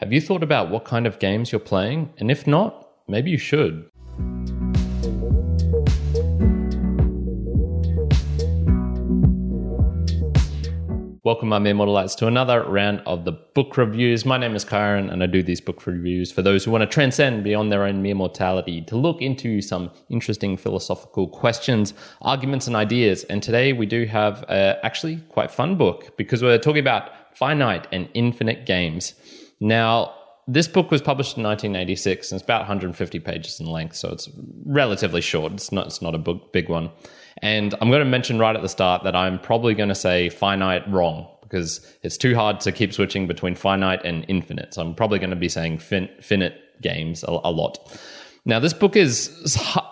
Have you thought about what kind of games you're playing? And if not, maybe you should. Welcome, my mere mortalites, to another round of the book reviews. My name is Kyrin, and I do these book reviews for those who want to transcend beyond their own mere mortality, to look into some interesting philosophical questions, arguments, and ideas. And today we do have a actually quite fun book because we're talking about finite and infinite games. Now, this book was published in 1986 and it's about 150 pages in length, so it's relatively short. It's not, it's not a book, big one. And I'm going to mention right at the start that I'm probably going to say finite wrong because it's too hard to keep switching between finite and infinite. So I'm probably going to be saying fin- finite games a, a lot. Now, this book is,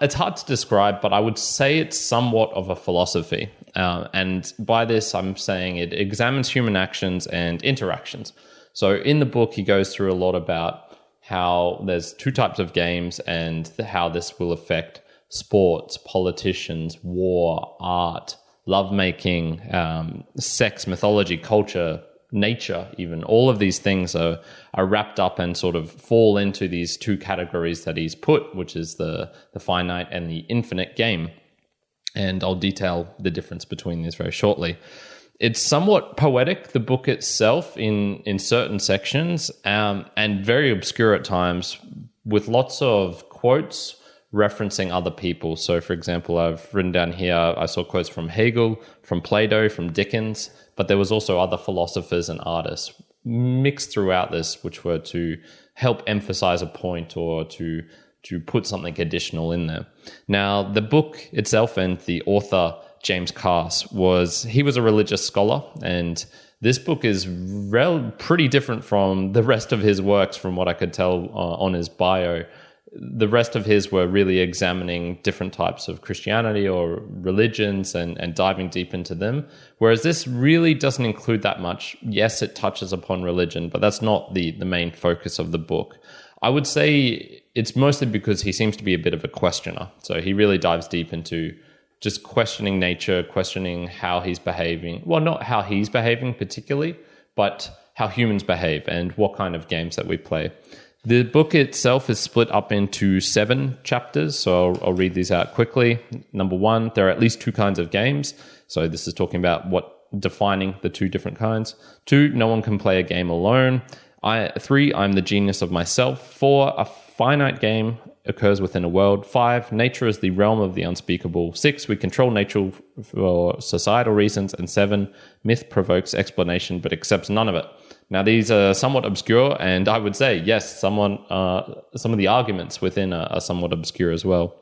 it's hard to describe, but I would say it's somewhat of a philosophy. Uh, and by this, I'm saying it examines human actions and interactions. So in the book, he goes through a lot about how there's two types of games and how this will affect sports, politicians, war, art, lovemaking, um, sex, mythology, culture, nature, even. All of these things are, are wrapped up and sort of fall into these two categories that he's put, which is the, the finite and the infinite game. And I'll detail the difference between these very shortly. It's somewhat poetic, the book itself, in, in certain sections, um, and very obscure at times, with lots of quotes referencing other people. So, for example, I've written down here, I saw quotes from Hegel, from Plato, from Dickens, but there was also other philosophers and artists mixed throughout this, which were to help emphasize a point or to to put something additional in there. Now, the book itself and the author James Carse was he was a religious scholar and this book is rel- pretty different from the rest of his works from what I could tell uh, on his bio the rest of his were really examining different types of Christianity or religions and, and diving deep into them. Whereas this really doesn't include that much. Yes, it touches upon religion, but that's not the, the main focus of the book. I would say it's mostly because he seems to be a bit of a questioner. So he really dives deep into just questioning nature, questioning how he's behaving. Well, not how he's behaving particularly, but how humans behave and what kind of games that we play. The book itself is split up into seven chapters, so I'll, I'll, read these out quickly. Number one, there are at least two kinds of games. So this is talking about what defining the two different kinds. Two, no one can play a game alone. I, three, I'm the genius of myself. Four, a finite game occurs within a world. Five, nature is the realm of the unspeakable. Six, we control nature for societal reasons. And seven, myth provokes explanation but accepts none of it. Now, these are somewhat obscure, and I would say, yes, someone, uh, some of the arguments within are, are somewhat obscure as well.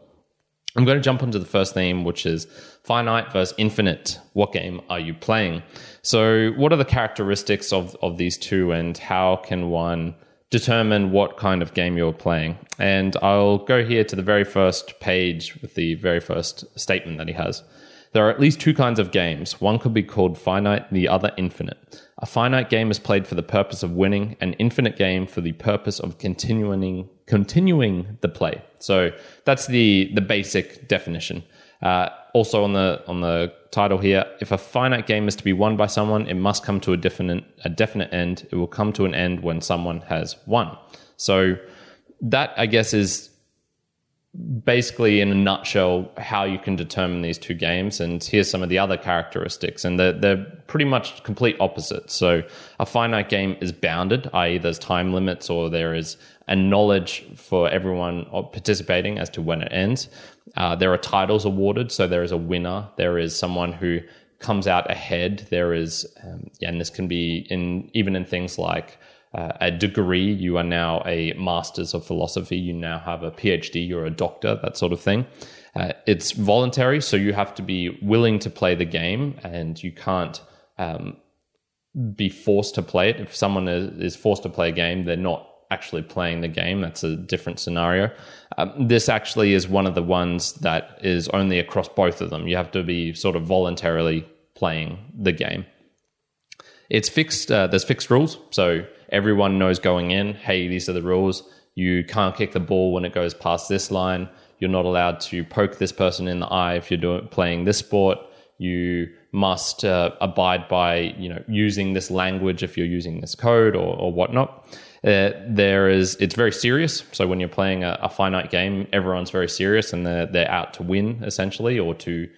I'm going to jump onto the first theme, which is finite versus infinite. What game are you playing? So, what are the characteristics of, of these two, and how can one determine what kind of game you're playing? And I'll go here to the very first page with the very first statement that he has. There are at least two kinds of games. One could be called finite, the other infinite. A finite game is played for the purpose of winning, an infinite game for the purpose of continuing continuing the play. So that's the the basic definition. Uh, also on the on the title here, if a finite game is to be won by someone, it must come to a definite a definite end. It will come to an end when someone has won. So that I guess is basically in a nutshell how you can determine these two games. And here's some of the other characteristics. And they're, they're pretty much complete opposites. So a finite game is bounded i.e there's time limits or there is a knowledge for everyone participating as to when it ends uh, there are titles awarded so there is a winner there is someone who comes out ahead there is um, and this can be in even in things like uh, a degree. You are now a master's of philosophy. You now have a PhD. You're a doctor, that sort of thing. Uh, it's voluntary, so you have to be willing to play the game, and you can't um, be forced to play it. If someone is forced to play a game, they're not actually playing the game. That's a different scenario. Um, this actually is one of the ones that is only across both of them. You have to be sort of voluntarily playing the game. It's fixed. Uh, there's fixed rules, so everyone knows going in, hey, these are the rules. You can't kick the ball when it goes past this line. You're not allowed to poke this person in the eye if you're doing, playing this sport. You must uh, abide by you know using this language if you're using this code or, or whatnot. Uh, there is it's very serious. So when you're playing a, a, finite game, everyone's very serious and they're they're out to win essentially, or to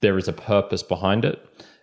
there is a purpose behind it.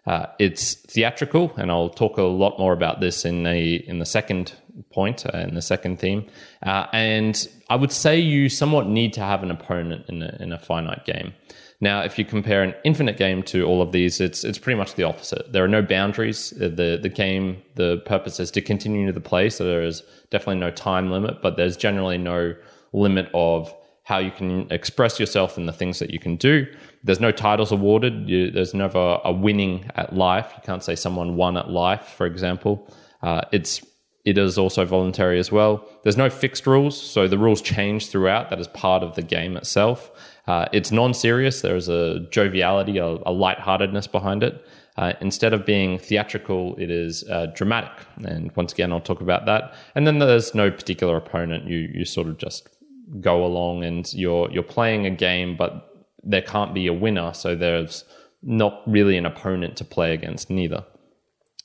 Uh, it's theatrical, and I'll talk a lot more about this in the in the second point uh, in the second theme. Uh, and I would say you somewhat need to have an opponent in a, in a finite game. Now, if you compare an infinite game to all of these, it's it's pretty much the opposite. There are no boundaries. The The game, the purpose is to continue to the play, so there is definitely no time limit. But there's generally no limit of how you can express yourself and the things that you can do. There's no titles awarded. You, there's never a winning at life. You can't say someone won at life, for example. Uh, it's it is also voluntary as well. There's no fixed rules, so the rules change throughout. That is part of the game itself. Uh, it's non-serious. There is a joviality, a, a lightheartedness behind it. Uh, instead of being theatrical, it is uh, dramatic. And once again, I'll talk about that. And then there's no particular opponent. You you sort of just go along and you're you're playing a game, but there can't be a winner. So there's not really an opponent to play against neither.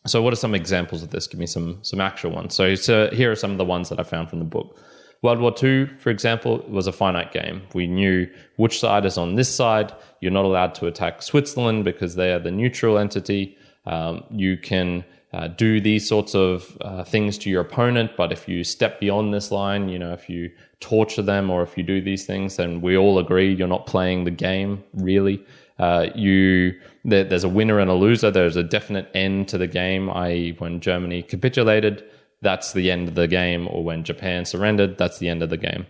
So, what are some examples of this? Give me some some actual ones. So, so here are some of the ones that I found from the book. World War II, for example, was a finite game. We knew which side is on this side. You're not allowed to attack Switzerland because they are the neutral entity. Um, you can uh, do these sorts of uh, things to your opponent, but if you step beyond this line, you know, if you torture them or if you do these things, then we all agree you're not playing the game really. Uh, you there, there's a winner and a loser. There's a definite end to the game. I.e., when Germany capitulated, that's the end of the game, or when Japan surrendered, that's the end of the game.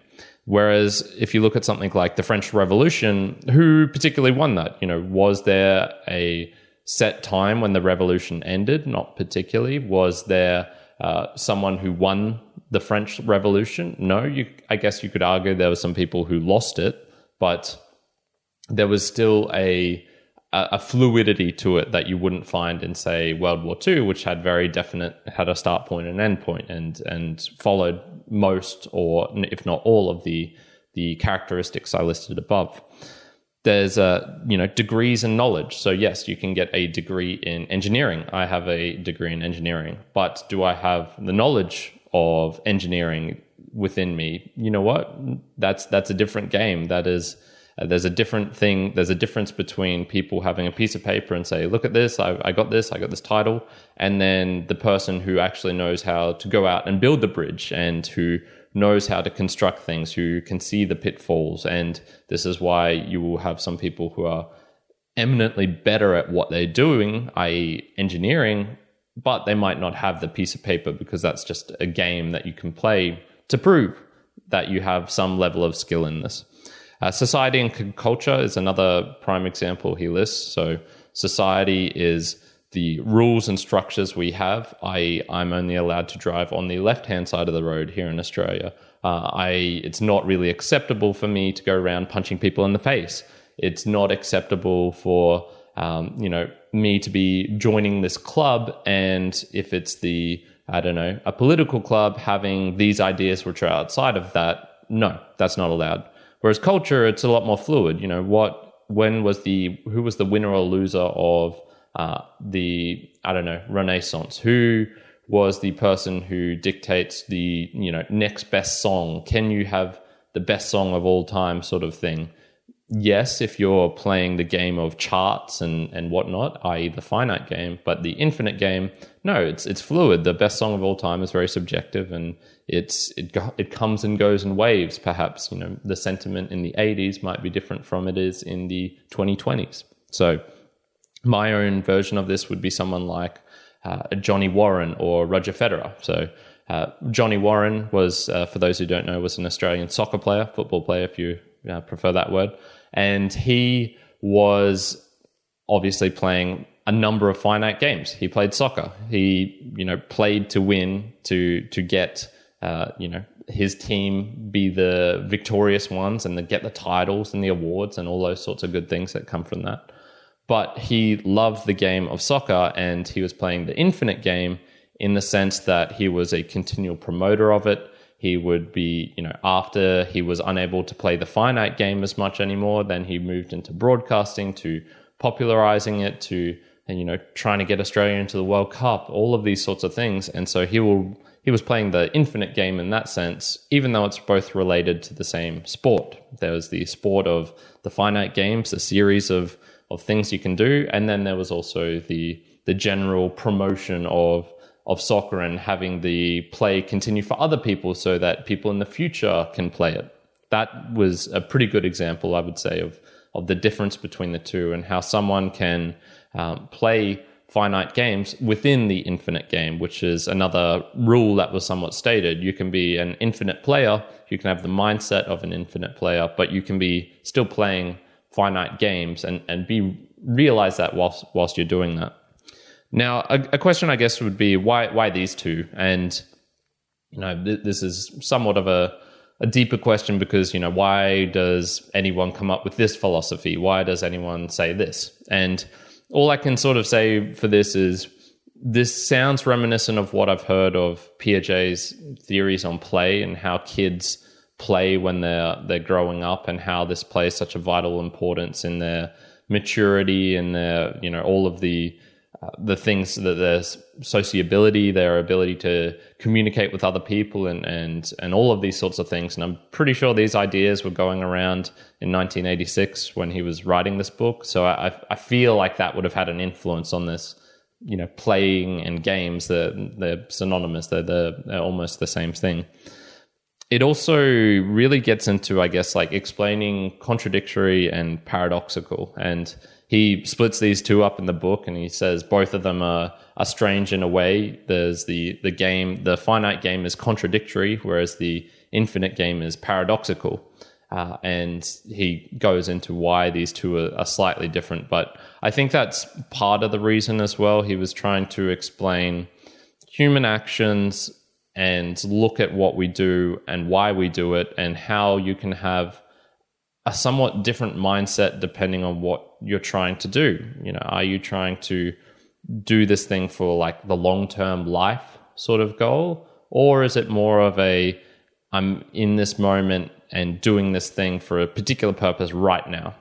Whereas if you look at something like the French Revolution, who particularly won that? You know, was there a set time when the revolution ended? Not particularly. Was there uh, someone who won the French Revolution? No. You, I guess you could argue there were some people who lost it, but there was still a a fluidity to it that you wouldn't find in say World War II, which had very definite had a start point and end point, and and followed most or if not all of the the characteristics I listed above. There's uh, you know degrees in knowledge. So yes, you can get a degree in engineering. I have a degree in engineering, but do I have the knowledge of engineering within me? You know what? That's that's a different game. That is uh, there's a different thing. There's a difference between people having a piece of paper and say, "Look at this! I, I, got this! I got this title," and then the person who actually knows how to go out and build the bridge and who knows how to construct things, who can see the pitfalls. And this is why you will have some people who are eminently better at what they're doing, i.e., engineering, but they might not have the piece of paper because that's just a game that you can play to prove that you have some level of skill in this. Uh, society and culture is another prime example he lists. So, society is the rules and structures we have. I I'm only allowed to drive on the left hand side of the road here in Australia. Uh, I it's not really acceptable for me to go around punching people in the face. It's not acceptable for um, you know me to be joining this club, and if it's the I don't know a political club having these ideas which are outside of that, no, that's not allowed. Whereas culture, it's a lot more fluid. You know, what, when was the, who was the winner or loser of uh, the, I don't know, Renaissance? Who was the person who dictates the, you know, next best song? Can you have the best song of all time sort of thing? yes, if you're playing the game of charts and, and whatnot, i.e., the finite game, but the infinite game, no, it's it's fluid. The best song of all time is very subjective, and it's it it comes and goes in waves. Perhaps you know the sentiment in the '80s might be different from it is in the 2020s. So, my own version of this would be someone like uh, Johnny Warren or Roger Federer. So. Uh, Johnny Warren was, uh, for those who don't know, was an Australian soccer player, football player, if you uh, prefer that word and he was obviously playing a number of finite games. He played soccer. He, you know, played to win to to get, uh, you know, his team be the victorious ones and to get the titles and the awards and all those sorts of good things that come from that. But he loved the game of soccer and he was playing the infinite game in the sense that he was a continual promoter of it he would be, you know, after he was unable to play the finite game as much anymore, then he moved into broadcasting to popularizing it to and you know trying to get Australia into the World Cup, all of these sorts of things. And so he will he was playing the infinite game in that sense, even though it's both related to the same sport. There was the sport of the finite games, a series of of things you can do, and then there was also the the general promotion of of soccer and having the play continue for other people so that people in the future can play it. That was a pretty good example, I would say, of of the difference between the two and how someone can um, play finite games within the infinite game, which is another rule that was somewhat stated. You can be an infinite player, you can have the mindset of an infinite player, but you can be still playing finite games and, and be realize that whilst whilst you're doing that. Now, a, a question I guess would be why why these two? And you know, th- this is somewhat of a a deeper question because you know why does anyone come up with this philosophy? Why does anyone say this? And all I can sort of say for this is this sounds reminiscent of what I've heard of Piaget's theories on play and how kids play when they're they're growing up and how this plays such a vital importance in their maturity and their you know all of the the things that their sociability, their ability to communicate with other people, and and and all of these sorts of things. And I'm pretty sure these ideas were going around in 1986 when he was writing this book. So I I feel like that would have had an influence on this. You know, playing and games they're they're synonymous. They're they're, they're almost the same thing. It also really gets into, I guess, like explaining contradictory and paradoxical and he splits these two up in the book and he says both of them are, are strange in a way. There's the, the game, the finite game is contradictory, whereas the infinite game is paradoxical. Uh, and he goes into why these two are, are, slightly different. But I think that's part of the reason as well. He was trying to explain human actions and look at what we do and why we do it and how you can have a somewhat different mindset depending on what you're trying to do. You know, are you trying to do this thing for like the long term life sort of goal? Or is it more of a, I'm in this moment and doing this thing for a particular purpose right now?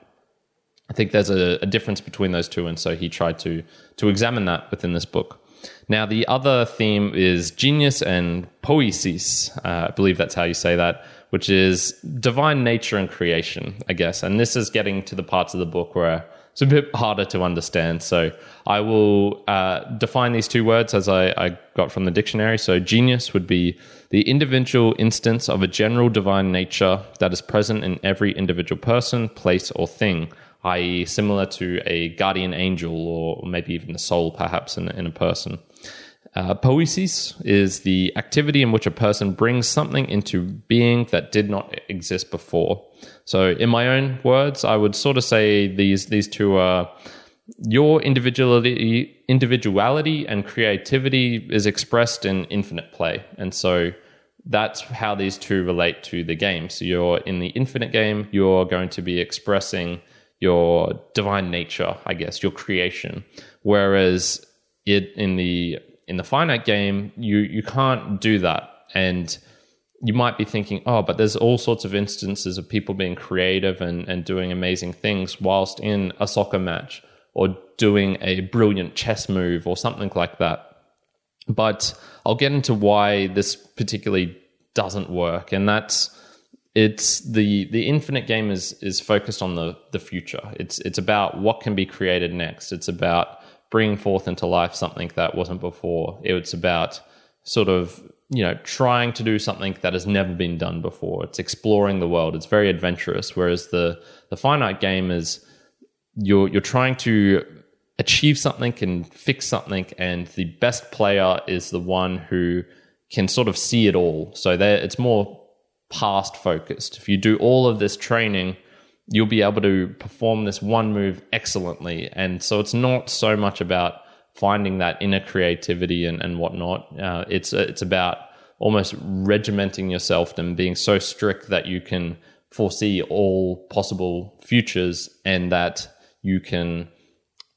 I think there's a, a difference between those two. And so he tried to, to examine that within this book. Now, the other theme is genius and poiesis. Uh, I believe that's how you say that which is divine nature and creation, I guess. And this is getting to the parts of the book where it's a bit harder to understand. So I will uh, define these two words as I, I got from the dictionary. So genius would be the individual instance of a general divine nature that is present in every individual person, place, or thing, i.e., similar to a guardian angel or maybe even a soul, perhaps, in, in a person. Uh, poiesis is the activity in which a person brings something into being that did not exist before. So, in my own words, I would sort of say these these two are your individuality, individuality and creativity is expressed in infinite play, and so that's how these two relate to the game. So, you're in the infinite game, you're going to be expressing your divine nature, I guess, your creation, whereas it in the in the finite game, you you can't do that. And you might be thinking, oh, but there's all sorts of instances of people being creative and, and doing amazing things whilst in a soccer match or doing a brilliant chess move or something like that. But I'll get into why this particularly doesn't work. And that's it's the the infinite game is is focused on the the future. It's it's about what can be created next. It's about bringing forth into life something that wasn't before. It's about sort of you know trying to do something that has never been done before. It's exploring the world. It's very adventurous. Whereas the the finite game is you're you're trying to achieve something and fix something, and the best player is the one who can sort of see it all. So it's more past focused. If you do all of this training you'll be able to perform this one move excellently. And so it's not so much about finding that inner creativity and, and whatnot. Uh, it's it's about almost regimenting yourself and being so strict that you can foresee all possible futures and that you can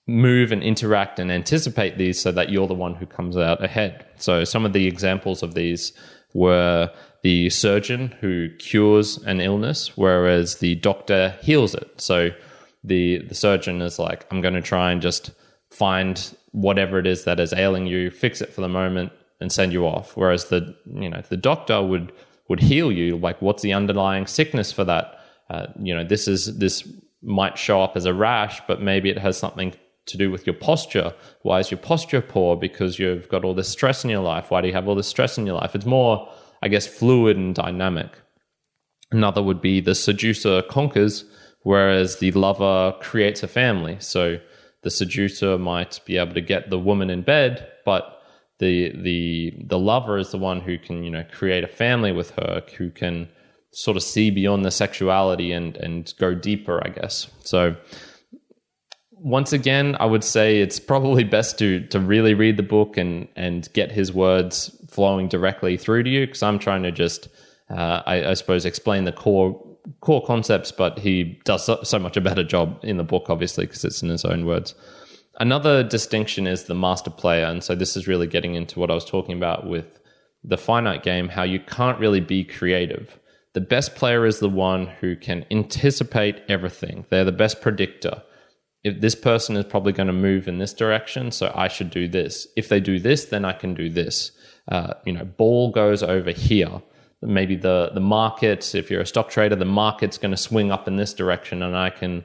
move and interact and anticipate these so that you're the one who comes out ahead. So some of the examples of these were the surgeon who cures an illness, whereas the doctor heals it. So the the surgeon is like, I'm going to try and just find whatever it is that is ailing you, fix it for the moment, and send you off. Whereas the you know the doctor would would heal you. Like, what's the underlying sickness for that? Uh, you know, this is this might show up as a rash, but maybe it has something to do with your posture. Why is your posture poor? Because you've got all this stress in your life. Why do you have all this stress in your life? It's more, I guess, fluid and dynamic. Another would be the seducer conquers, whereas the lover creates a family. So the seducer might be able to get the woman in bed, but the the the lover is the one who can you know create a family with her, who can sort of see beyond the sexuality and and go deeper, I guess. So once again, I would say it's probably best to to really read the book and and get his words flowing directly through to you because I'm trying to just uh, I, I, suppose explain the core core concepts, but he does so, so much a better job in the book, obviously, because it's in his own words. Another distinction is the master player, and so this is really getting into what I was talking about with the finite game, how you can't really be creative. The best player is the one who can anticipate everything. They're the best predictor. If this person is probably going to move in this direction, so I should do this. If they do this, then I can do this. Uh, you know, ball goes over here maybe the the market if you're a stock trader the market's going to swing up in this direction and i can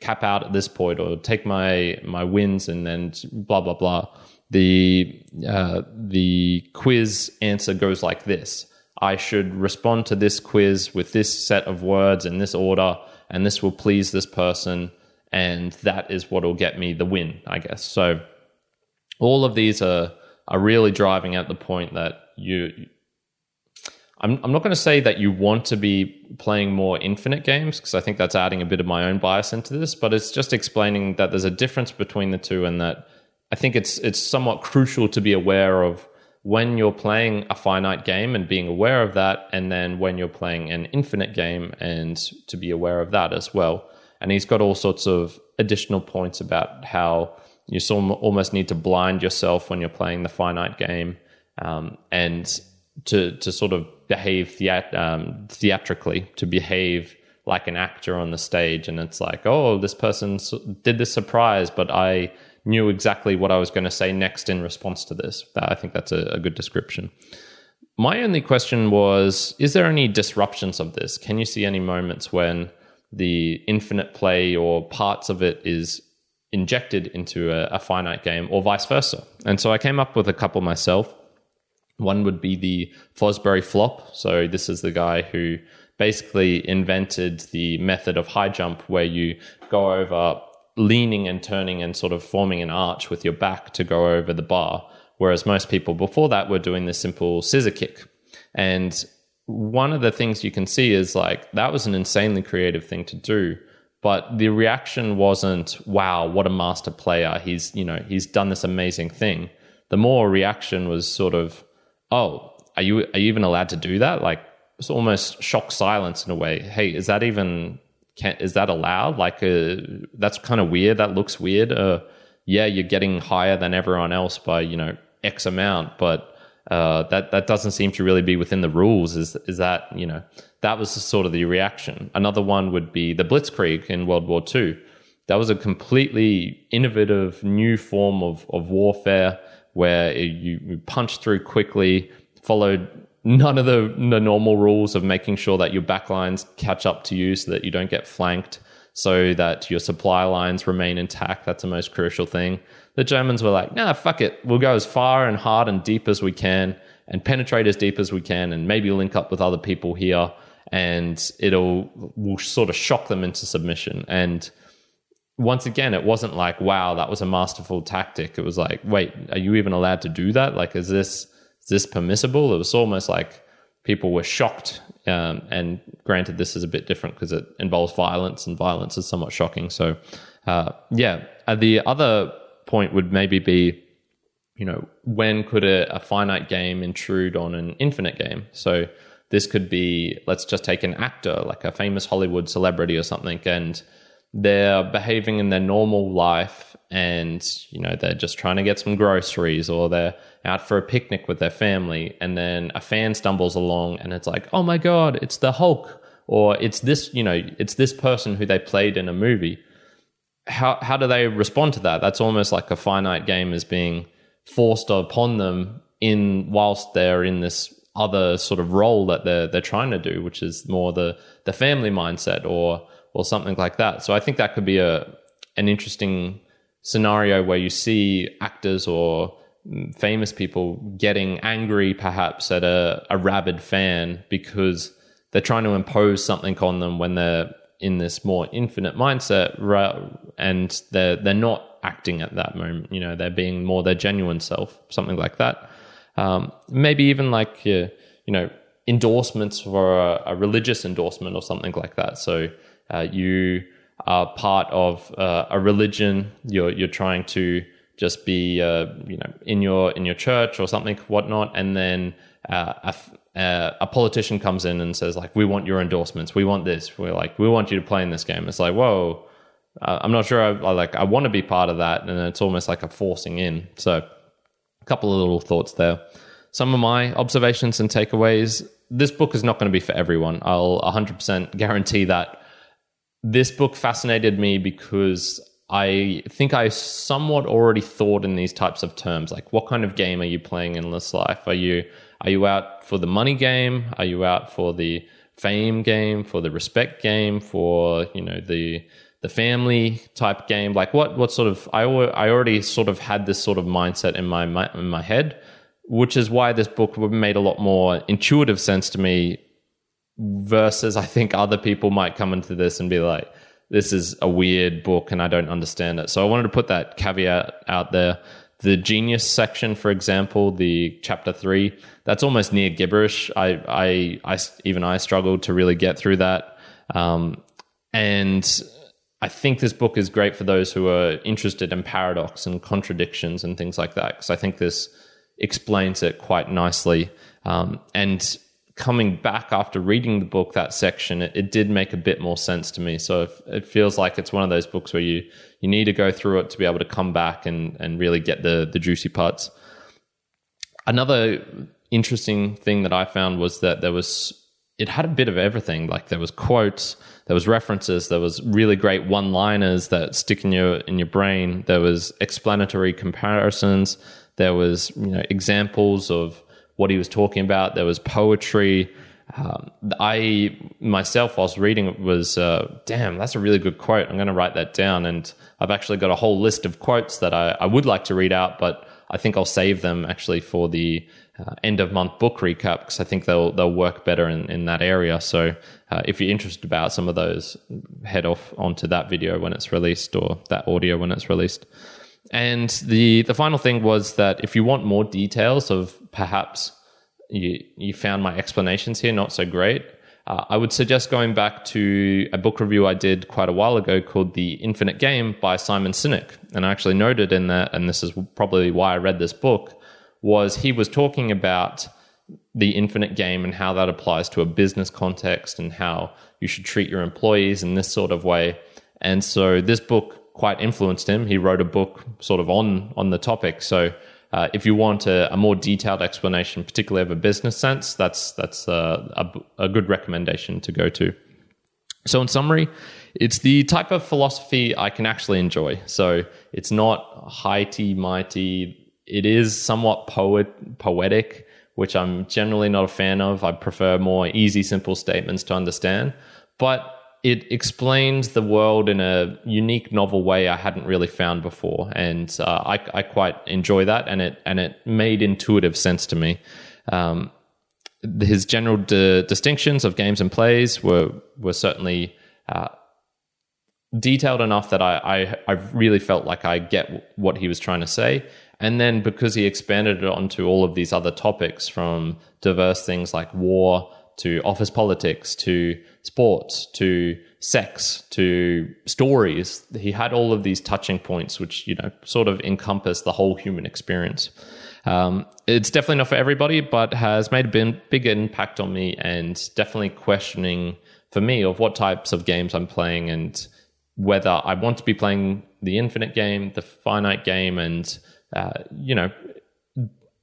cap out at this point or take my my wins and then blah blah blah the uh, the quiz answer goes like this i should respond to this quiz with this set of words in this order and this will please this person and that is what will get me the win i guess so all of these are are really driving at the point that you I'm, I'm not going to say that you want to be playing more infinite games because I think that's adding a bit of my own bias into this, but it's just explaining that there's a difference between the two and that I think it's it's somewhat crucial to be aware of when you're playing a finite game and being aware of that, and then when you're playing an infinite game and to be aware of that as well. And he's got all sorts of additional points about how you almost need to blind yourself when you're playing the finite game, um, and to to sort of behave theat- um, theatrically, to behave like an actor on the stage. And it's like, oh, this person did this surprise, but I knew exactly what I was going to say next in response to this. I think that's a, a good description. My only question was Is there any disruptions of this? Can you see any moments when the infinite play or parts of it is injected into a, a finite game or vice versa? And so I came up with a couple myself. One would be the Fosbury flop. So this is the guy who basically invented the method of high jump where you go over leaning and turning and sort of forming an arch with your back to go over the bar. Whereas most people before that were doing the simple scissor kick. And one of the things you can see is like that was an insanely creative thing to do. But the reaction wasn't, wow, what a master player. He's, you know, he's done this amazing thing. The more reaction was sort of, oh, are you are you even allowed to do that? Like it's almost shock silence in a way. Hey, is that even can is that allowed? Like uh, that's kind of weird. That looks weird. Uh, yeah, you're getting higher than everyone else by you know X amount, but uh, that that doesn't seem to really be within the rules. Is is that you know that was sort of the reaction. Another one would be the Blitzkrieg in World War II. That was a completely innovative new form of of warfare where you, you punch through quickly, followed none of the, the normal rules of making sure that your backlines catch up to you so that you don't get flanked, so that your supply lines remain intact. That's the most crucial thing. The Germans were like, nah, fuck it. We'll go as far and hard and deep as we can and penetrate as deep as we can and maybe link up with other people here and it'll will sort of shock them into submission. And once again, it wasn't like, wow, that was a masterful tactic. It was like, wait, are you even allowed to do that? Like, is this is this permissible? It was almost like people were shocked. Um, and granted, this is a bit different because it involves violence, and violence is somewhat shocking. So, uh, yeah. Uh, the other point would maybe be, you know, when could a, a finite game intrude on an infinite game? So, this could be, let's just take an actor, like a famous Hollywood celebrity or something, and they're behaving in their normal life and you know they're just trying to get some groceries or they're out for a picnic with their family and then a fan stumbles along and it's like oh my god it's the hulk or it's this you know it's this person who they played in a movie how how do they respond to that? That's almost like a finite game is being forced upon them in whilst they're in this other sort of role that they're they're trying to do which is more the the family mindset or or something like that. So i think that could be a an interesting scenario where you see actors or famous people getting angry perhaps at a, a rabid fan because they're trying to impose something on them when they're in this more infinite mindset and they're they're not acting at that moment you know they're being more their genuine self something like that. Um, maybe even like uh, you know endorsements for a, a, religious endorsement or something like that. So uh, you are part of uh, a religion you're you're trying to just be uh, you know in your in your church or something whatnot, and then uh, uh, a politician comes in and says like, "We want your endorsements. We want this. We're like, we want you to play in this game." It's like, whoa. Uh, I'm not sure. I, I like. I want to be part of that, and it's almost like a forcing in. So, a couple of little thoughts there. Some of my observations and takeaways. This book is not going to be for everyone. I'll 100% guarantee that. This book fascinated me because I think I somewhat already thought in these types of terms. Like, what kind of game are you playing in this life? Are you are you out for the money game? Are you out for the fame game? For the respect game? For you know the the family type game? Like, what what sort of? I I already sort of had this sort of mindset in my in my head, which is why this book made a lot more intuitive sense to me. Versus, I think other people might come into this and be like this is a weird book and I don't understand it. So I wanted to put that caveat out there. The genius section, for example, the chapter three, that's almost near gibberish. I, I, I even I struggled to really get through that. Um, and I think this book is great for those who are interested in paradox and contradictions and things like that, because I think this explains it quite nicely. Um, and coming back after reading the book, that section, it, it did make a bit more sense to me. So it feels like it's one of those books where you you need to go through it to be able to come back and and really get the the juicy parts. Another interesting thing that I found was that there was it had a bit of everything. Like there was quotes, there was references, there was really great one-liners that stick in your in your brain. There was explanatory comparisons. There was you know examples of what he was talking about. There was poetry. Um, I myself, whilst reading it, was uh, damn, that's a really good quote. I'm going to write that down, and I've actually got a whole list of quotes that I, I would like to read out, but I think I'll save them actually for the uh, end of month book recap because I think they'll they'll work better in, in that area. So uh, if you're interested about some of those, head off onto that video when it's released or that audio when it's released. And the the final thing was that if you want more details of perhaps you you found my explanations here not so great, uh, I would suggest going back to a book review I did quite a while ago called The Infinite Game by Simon Sinek. And I actually noted in that, and this is probably why I read this book, was he was talking about the infinite game and how that applies to a business context and how you should treat your employees in this sort of way. And so this book quite influenced him. He wrote a book sort of on on the topic. So uh, if you want a, a, more detailed explanation, particularly of a business sense, that's that's uh, a, a good recommendation to go to. So, in summary, it's the type of philosophy I can actually enjoy. So, it's not heighty mighty. It is somewhat poet poetic, which I'm generally not a fan of. I prefer more easy, simple statements to understand. But it explains the world in a unique, novel way I hadn't really found before, and uh, I, I, quite enjoy that. And it and it made intuitive sense to me. Um, his general di- distinctions of games and plays were were certainly uh, detailed enough that I, I I really felt like I get what he was trying to say. And then because he expanded it onto all of these other topics, from diverse things like war to office politics to sports to sex to stories. He had all of these touching points, which you know sort of encompass the whole human experience. Um, it's definitely not for everybody, but has made a big, impact on me, and definitely questioning for me of what types of games I'm playing and whether I want to be playing the infinite game, the finite game, and uh, you know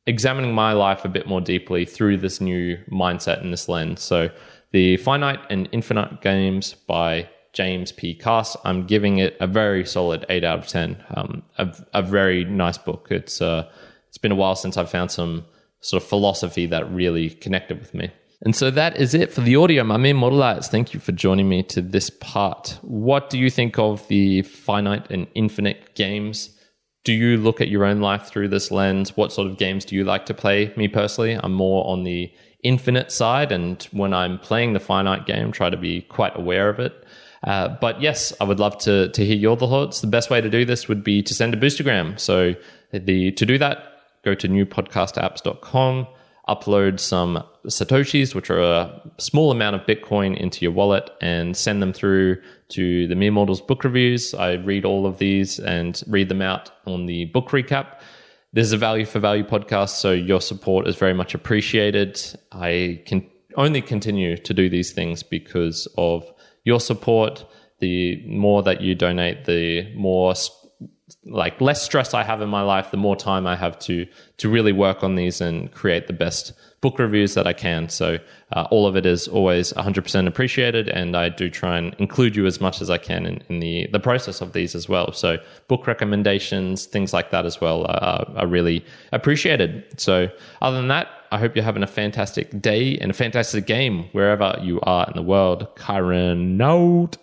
examining my life a bit more deeply through this new mindset and this lens. So The Finite and Infinite Games by James P. Carse. I'm giving it a very solid 8 out of 10. Um, a, a, very nice book. It's, uh, it's been a while since I've found some sort of philosophy that really connected with me. And so that is it for the audio. My mere mortalites, thank you for joining me to this part. What do you think of the finite and infinite games? Do you look at your own life through this lens? What sort of games do you like to play? Me personally, I'm more on the infinite side, and when I'm playing the finite game, try to be quite aware of it. Uh, but yes, I would love to to hear your thoughts. The best way to do this would be to send a boostergram. So the to do that, go to newpodcastapps.com, upload some satoshis, which are a small amount of Bitcoin, into your wallet, and send them through to the Mere Mortals book reviews. I read all of these and read them out on the book recap. This is a value for value podcast, so your support is very much appreciated. I can only continue to do these things because of your support. The more that you donate, the more like less stress I have in my life, the more time I have to to really work on these and create the best book reviews that I can. So uh, all of it is always 100% appreciated, and I do try and include you as much as I can in, in the the process of these as well. So book recommendations, things like that as well, are, are really appreciated. So other than that, I hope you're having a fantastic day and a fantastic game wherever you are in the world. Kyrin, note.